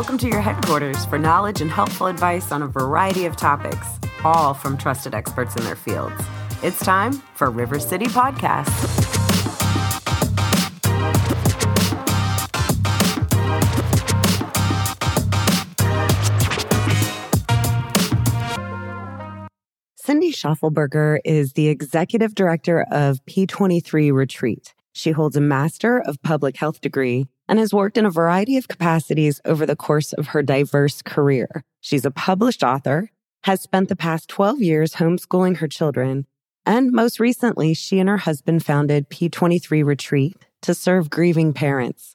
Welcome to your headquarters for knowledge and helpful advice on a variety of topics, all from trusted experts in their fields. It's time for River City Podcast. Cindy Shufflebarger is the executive director of P23 Retreat. She holds a Master of Public Health degree and has worked in a variety of capacities over the course of her diverse career. She's a published author, has spent the past 12 years homeschooling her children, and most recently, she and her husband founded P23 Retreat to serve grieving parents.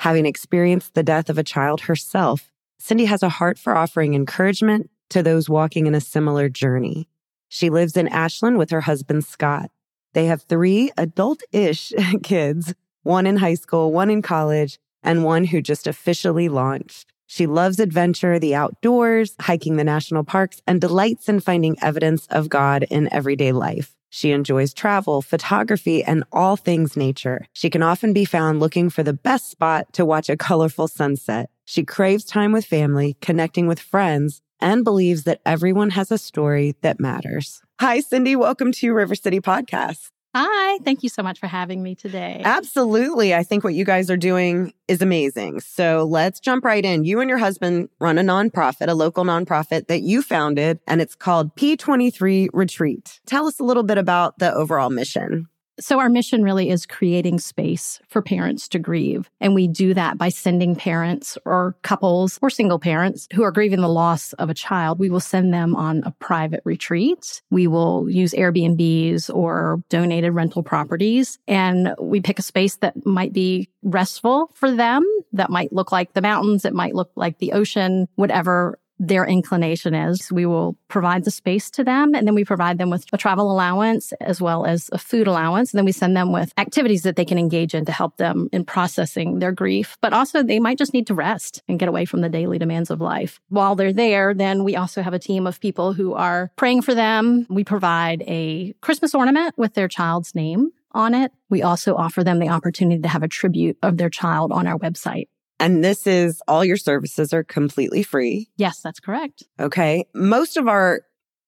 Having experienced the death of a child herself, Cindy has a heart for offering encouragement to those walking in a similar journey. She lives in Ashland with her husband, Scott. They have three adult ish kids one in high school, one in college, and one who just officially launched. She loves adventure, the outdoors, hiking the national parks, and delights in finding evidence of God in everyday life. She enjoys travel, photography, and all things nature. She can often be found looking for the best spot to watch a colorful sunset. She craves time with family, connecting with friends, and believes that everyone has a story that matters. Hi, Cindy. Welcome to River City Podcast. Hi, thank you so much for having me today. Absolutely. I think what you guys are doing is amazing. So let's jump right in. You and your husband run a nonprofit, a local nonprofit that you founded, and it's called P23 Retreat. Tell us a little bit about the overall mission. So, our mission really is creating space for parents to grieve. And we do that by sending parents or couples or single parents who are grieving the loss of a child. We will send them on a private retreat. We will use Airbnbs or donated rental properties. And we pick a space that might be restful for them, that might look like the mountains, it might look like the ocean, whatever their inclination is. We will provide the space to them and then we provide them with a travel allowance as well as a food allowance. And then we send them with activities that they can engage in to help them in processing their grief. But also they might just need to rest and get away from the daily demands of life. While they're there, then we also have a team of people who are praying for them. We provide a Christmas ornament with their child's name on it. We also offer them the opportunity to have a tribute of their child on our website. And this is all your services are completely free. Yes, that's correct. Okay. Most of our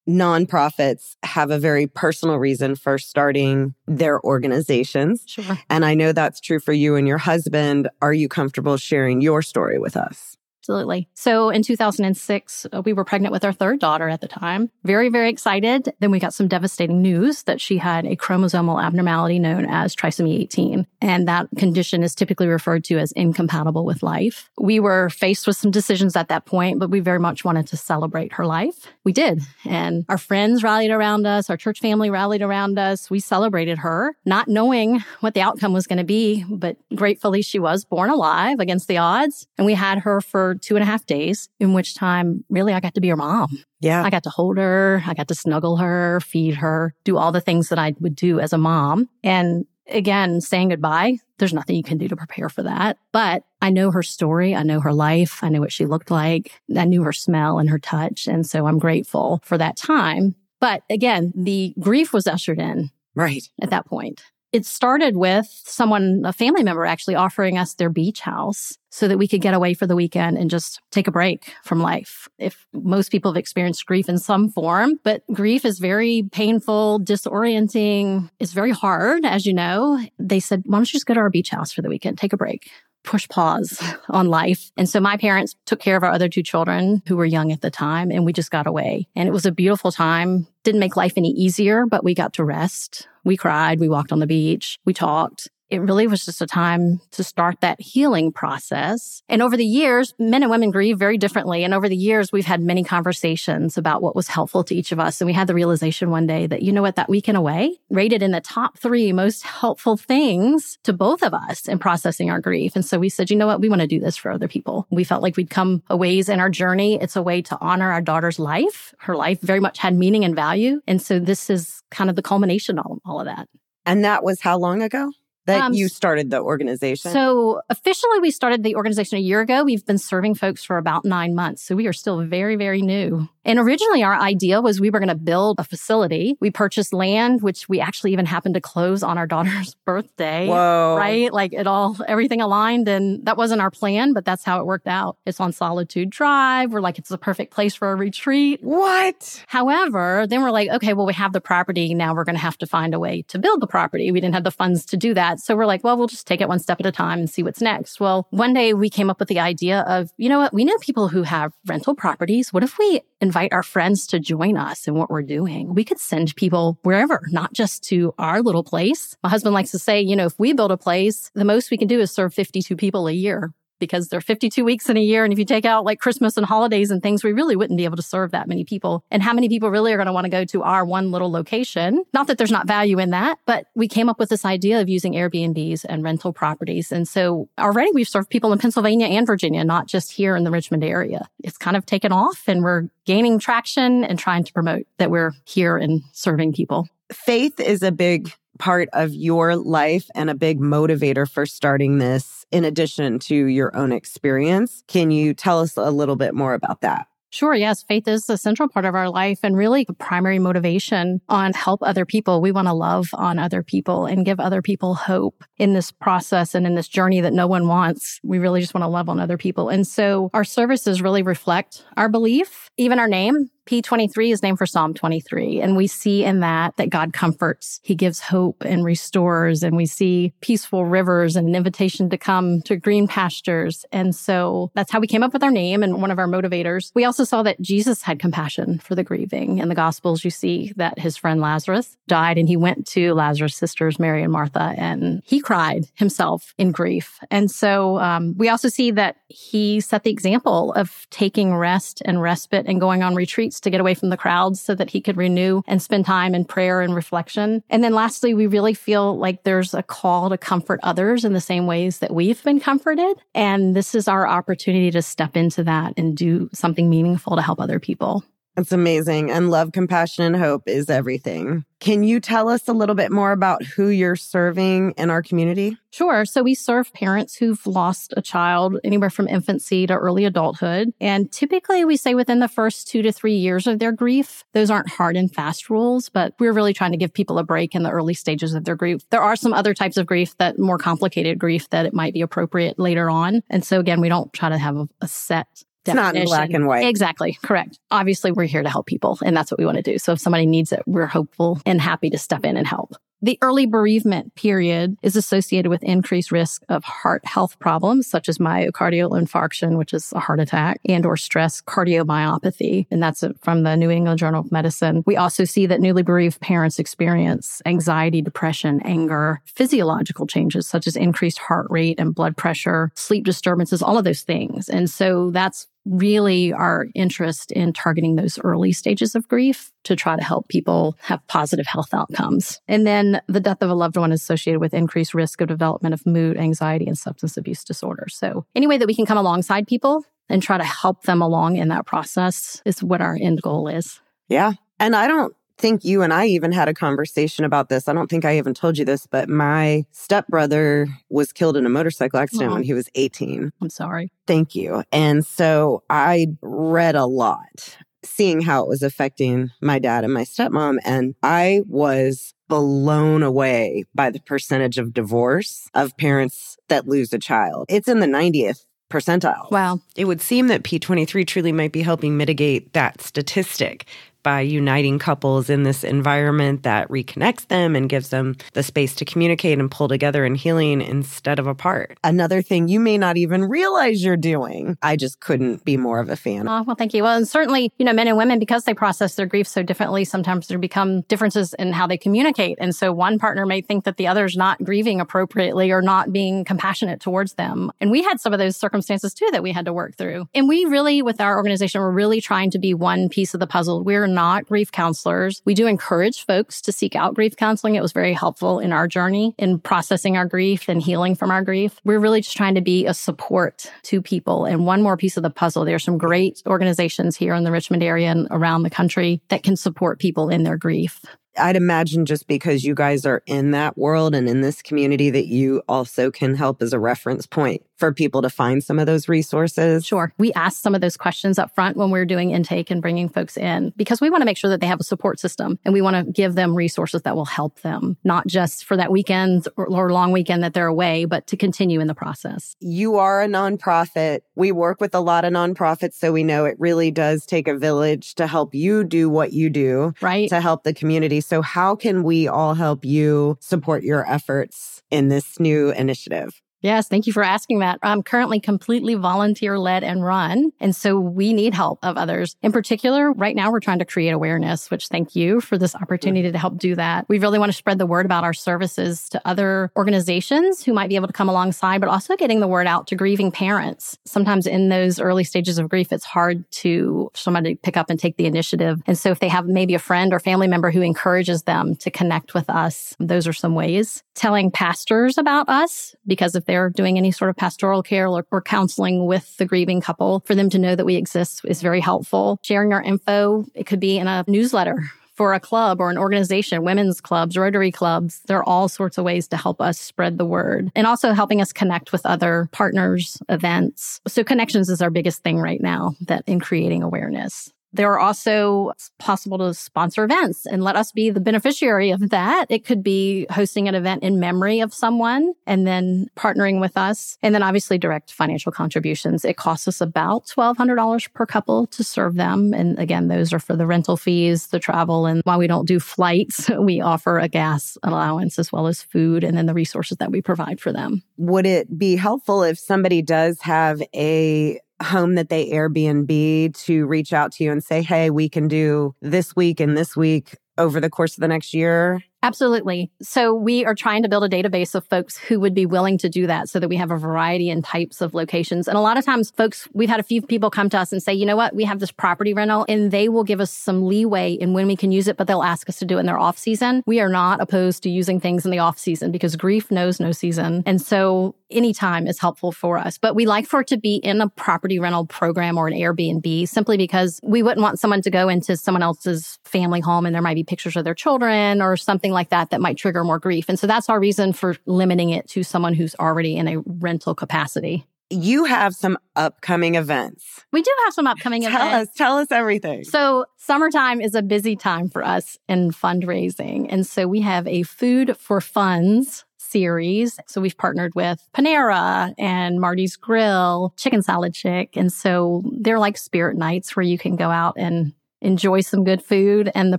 nonprofits have a very personal reason for starting their organizations. Sure. And I know that's true for you and your husband. Are you comfortable sharing your story with us? Absolutely. So in 2006, uh, we were pregnant with our third daughter at the time. Very, very excited. Then we got some devastating news that she had a chromosomal abnormality known as trisomy 18. And that condition is typically referred to as incompatible with life. We were faced with some decisions at that point, but we very much wanted to celebrate her life. We did. And our friends rallied around us. Our church family rallied around us. We celebrated her, not knowing what the outcome was going to be, but gratefully she was born alive against the odds. And we had her for two and a half days, in which time really I got to be her mom. Yeah. I got to hold her. I got to snuggle her, feed her, do all the things that I would do as a mom. And again, saying goodbye, there's nothing you can do to prepare for that. But I know her story. I know her life. I know what she looked like. I knew her smell and her touch. And so I'm grateful for that time. But again, the grief was ushered in. Right. At that point. It started with someone, a family member actually offering us their beach house so that we could get away for the weekend and just take a break from life. If most people have experienced grief in some form, but grief is very painful, disorienting. It's very hard, as you know. They said, why don't you just go to our beach house for the weekend? Take a break push pause on life. And so my parents took care of our other two children who were young at the time and we just got away. And it was a beautiful time. Didn't make life any easier, but we got to rest. We cried. We walked on the beach. We talked it really was just a time to start that healing process. And over the years, men and women grieve very differently. And over the years, we've had many conversations about what was helpful to each of us. And we had the realization one day that, you know what, that weekend away rated in the top three most helpful things to both of us in processing our grief. And so we said, you know what, we want to do this for other people. We felt like we'd come a ways in our journey. It's a way to honor our daughter's life. Her life very much had meaning and value. And so this is kind of the culmination of all of that. And that was how long ago? That um, you started the organization? So officially we started the organization a year ago. We've been serving folks for about nine months. So we are still very, very new. And originally our idea was we were going to build a facility. We purchased land, which we actually even happened to close on our daughter's birthday. Whoa. Right? Like it all, everything aligned. And that wasn't our plan, but that's how it worked out. It's on Solitude Drive. We're like, it's the perfect place for a retreat. What? However, then we're like, okay, well, we have the property. Now we're going to have to find a way to build the property. We didn't have the funds to do that. So we're like, well, we'll just take it one step at a time and see what's next. Well, one day we came up with the idea of, you know what? We know people who have rental properties. What if we invite our friends to join us in what we're doing? We could send people wherever, not just to our little place. My husband likes to say, you know, if we build a place, the most we can do is serve 52 people a year because there are 52 weeks in a year. And if you take out like Christmas and holidays and things, we really wouldn't be able to serve that many people. And how many people really are going to want to go to our one little location? Not that there's not value in that, but we came up with this idea of using Airbnbs and rental properties. And so already we've served people in Pennsylvania and Virginia, not just here in the Richmond area. It's kind of taken off and we're gaining traction and trying to promote that we're here and serving people. Faith is a big part of your life and a big motivator for starting this in addition to your own experience. Can you tell us a little bit more about that? Sure. Yes. Faith is a central part of our life and really the primary motivation on help other people. We want to love on other people and give other people hope in this process and in this journey that no one wants. We really just want to love on other people. And so our services really reflect our belief, even our name, P23 is named for Psalm 23. And we see in that that God comforts. He gives hope and restores. And we see peaceful rivers and an invitation to come to green pastures. And so that's how we came up with our name and one of our motivators. We also saw that Jesus had compassion for the grieving. In the Gospels, you see that his friend Lazarus died and he went to Lazarus' sisters, Mary and Martha, and he cried himself in grief. And so um, we also see that he set the example of taking rest and respite and going on retreats to get away from the crowds so that he could renew and spend time in prayer and reflection. And then lastly, we really feel like there's a call to comfort others in the same ways that we've been comforted. And this is our opportunity to step into that and do something meaningful to help other people. It's amazing. And love, compassion, and hope is everything. Can you tell us a little bit more about who you're serving in our community? Sure. So we serve parents who've lost a child anywhere from infancy to early adulthood. And typically we say within the first two to three years of their grief. Those aren't hard and fast rules, but we're really trying to give people a break in the early stages of their grief. There are some other types of grief that more complicated grief that it might be appropriate later on. And so again, we don't try to have a set it's not in black and white. Exactly. Correct. Obviously, we're here to help people, and that's what we want to do. So if somebody needs it, we're hopeful and happy to step in and help. The early bereavement period is associated with increased risk of heart health problems such as myocardial infarction, which is a heart attack, and or stress cardiomyopathy. And that's from the New England Journal of Medicine. We also see that newly bereaved parents experience anxiety, depression, anger, physiological changes such as increased heart rate and blood pressure, sleep disturbances, all of those things. And so that's really our interest in targeting those early stages of grief to try to help people have positive health outcomes. And then the death of a loved one is associated with increased risk of development of mood, anxiety, and substance abuse disorder. So any way that we can come alongside people and try to help them along in that process is what our end goal is. Yeah. And I don't think you and I even had a conversation about this. I don't think I even told you this, but my stepbrother was killed in a motorcycle accident when he was 18. I'm sorry. Thank you. And so I read a lot, seeing how it was affecting my dad and my stepmom. And I was blown away by the percentage of divorce of parents that lose a child. It's in the 90th percentile. Wow. It would seem that P23 truly might be helping mitigate that statistic by uniting couples in this environment that reconnects them and gives them the space to communicate and pull together in healing instead of apart. Another thing you may not even realize you're doing. I just couldn't be more of a fan. Oh, well, thank you. Well, and certainly, you know, men and women, because they process their grief so differently, sometimes there become differences in how they communicate. And so one partner may think that the other's not grieving appropriately or not being compassionate towards them. And we had some of those circumstances too that we had to work through. And we really, with our organization, we're really trying to be one piece of the puzzle. We're not grief counselors. We do encourage folks to seek out grief counseling. It was very helpful in our journey in processing our grief and healing from our grief. We're really just trying to be a support to people. And one more piece of the puzzle, there are some great organizations here in the Richmond area and around the country that can support people in their grief. I'd imagine just because you guys are in that world and in this community that you also can help as a reference point for people to find some of those resources? Sure. We ask some of those questions up front when we're doing intake and bringing folks in because we want to make sure that they have a support system and we want to give them resources that will help them, not just for that weekend or, or long weekend that they're away, but to continue in the process. You are a nonprofit. We work with a lot of nonprofits, so we know it really does take a village to help you do what you do, right? To help the community. So, how can we all help you support your efforts in this new initiative? Yes, thank you for asking that. I'm currently completely volunteer led and run. And so we need help of others. In particular, right now we're trying to create awareness, which thank you for this opportunity to help do that. We really want to spread the word about our services to other organizations who might be able to come alongside, but also getting the word out to grieving parents. Sometimes in those early stages of grief, it's hard to somebody pick up and take the initiative. And so if they have maybe a friend or family member who encourages them to connect with us, those are some ways. Telling pastors about us, because if they they're doing any sort of pastoral care or, or counseling with the grieving couple, for them to know that we exist is very helpful. Sharing our info, it could be in a newsletter for a club or an organization, women's clubs, Rotary clubs. There are all sorts of ways to help us spread the word and also helping us connect with other partners, events. So connections is our biggest thing right now that in creating awareness. There are also possible to sponsor events and let us be the beneficiary of that. It could be hosting an event in memory of someone and then partnering with us. And then obviously direct financial contributions. It costs us about $1,200 per couple to serve them. And again, those are for the rental fees, the travel. And while we don't do flights, we offer a gas allowance as well as food and then the resources that we provide for them. Would it be helpful if somebody does have a home that they Airbnb to reach out to you and say, hey, we can do this week and this week over the course of the next year? Absolutely. So we are trying to build a database of folks who would be willing to do that so that we have a variety and types of locations. And a lot of times folks, we've had a few people come to us and say, you know what, we have this property rental and they will give us some leeway in when we can use it, but they'll ask us to do it in their off season. We are not opposed to using things in the off season because grief knows no season. And so anytime is helpful for us. But we like for it to be in a property rental program or an Airbnb simply because we wouldn't want someone to go into someone else's family home and there might be pictures of their children or something like that that might trigger more grief. And so that's our reason for limiting it to someone who's already in a rental capacity. You have some upcoming events. We do have some upcoming tell events. Tell us, tell us everything. So, summertime is a busy time for us in fundraising. And so we have a food for funds series. So we've partnered with Panera and Marty's Grill, Chicken Salad Chick. And so they're like spirit nights where you can go out and enjoy some good food and the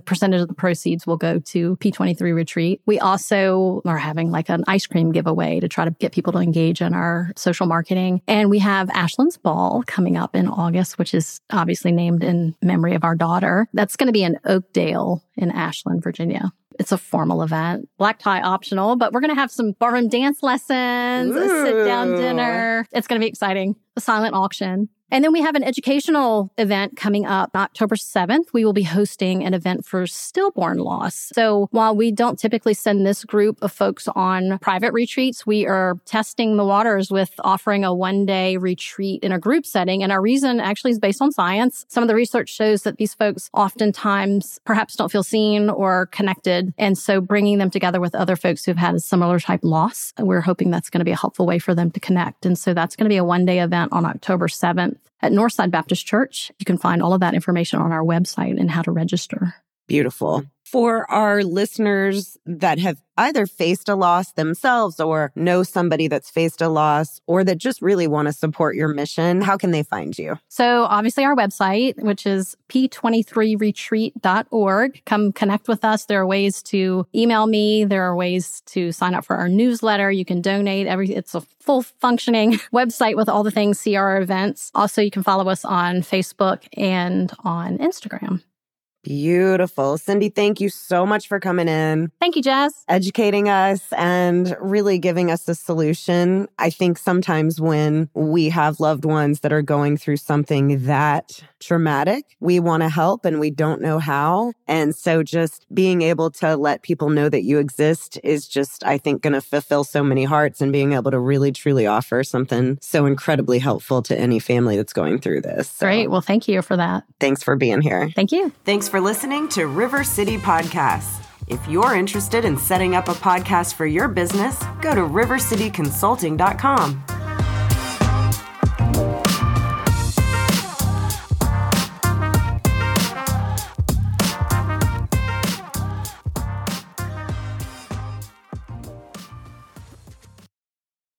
percentage of the proceeds will go to P23 retreat. We also are having like an ice cream giveaway to try to get people to engage in our social marketing. And we have Ashland's Ball coming up in August, which is obviously named in memory of our daughter. That's going to be in Oakdale in Ashland, Virginia. It's a formal event, black tie optional, but we're going to have some barroom dance lessons, Ooh. a sit down dinner. It's going to be exciting. A silent auction. And then we have an educational event coming up October 7th. We will be hosting an event for stillborn loss. So while we don't typically send this group of folks on private retreats, we are testing the waters with offering a one day retreat in a group setting. And our reason actually is based on science. Some of the research shows that these folks oftentimes perhaps don't feel seen or connected. And so bringing them together with other folks who've had a similar type loss, we're hoping that's going to be a helpful way for them to connect. And so that's going to be a one day event on October 7th at Northside Baptist Church. You can find all of that information on our website and how to register. Beautiful. Mm-hmm. For our listeners that have either faced a loss themselves or know somebody that's faced a loss or that just really want to support your mission, how can they find you? So, obviously, our website, which is p23retreat.org. Come connect with us. There are ways to email me, there are ways to sign up for our newsletter. You can donate. Every It's a full functioning website with all the things CR events. Also, you can follow us on Facebook and on Instagram. Beautiful. Cindy, thank you so much for coming in. Thank you, Jess. Educating us and really giving us a solution. I think sometimes when we have loved ones that are going through something that traumatic, we want to help and we don't know how. And so just being able to let people know that you exist is just, I think, going to fulfill so many hearts and being able to really truly offer something so incredibly helpful to any family that's going through this. So, Great. Well, thank you for that. Thanks for being here. Thank you. Thanks for for listening to River City Podcasts. If you're interested in setting up a podcast for your business, go to rivercityconsulting.com.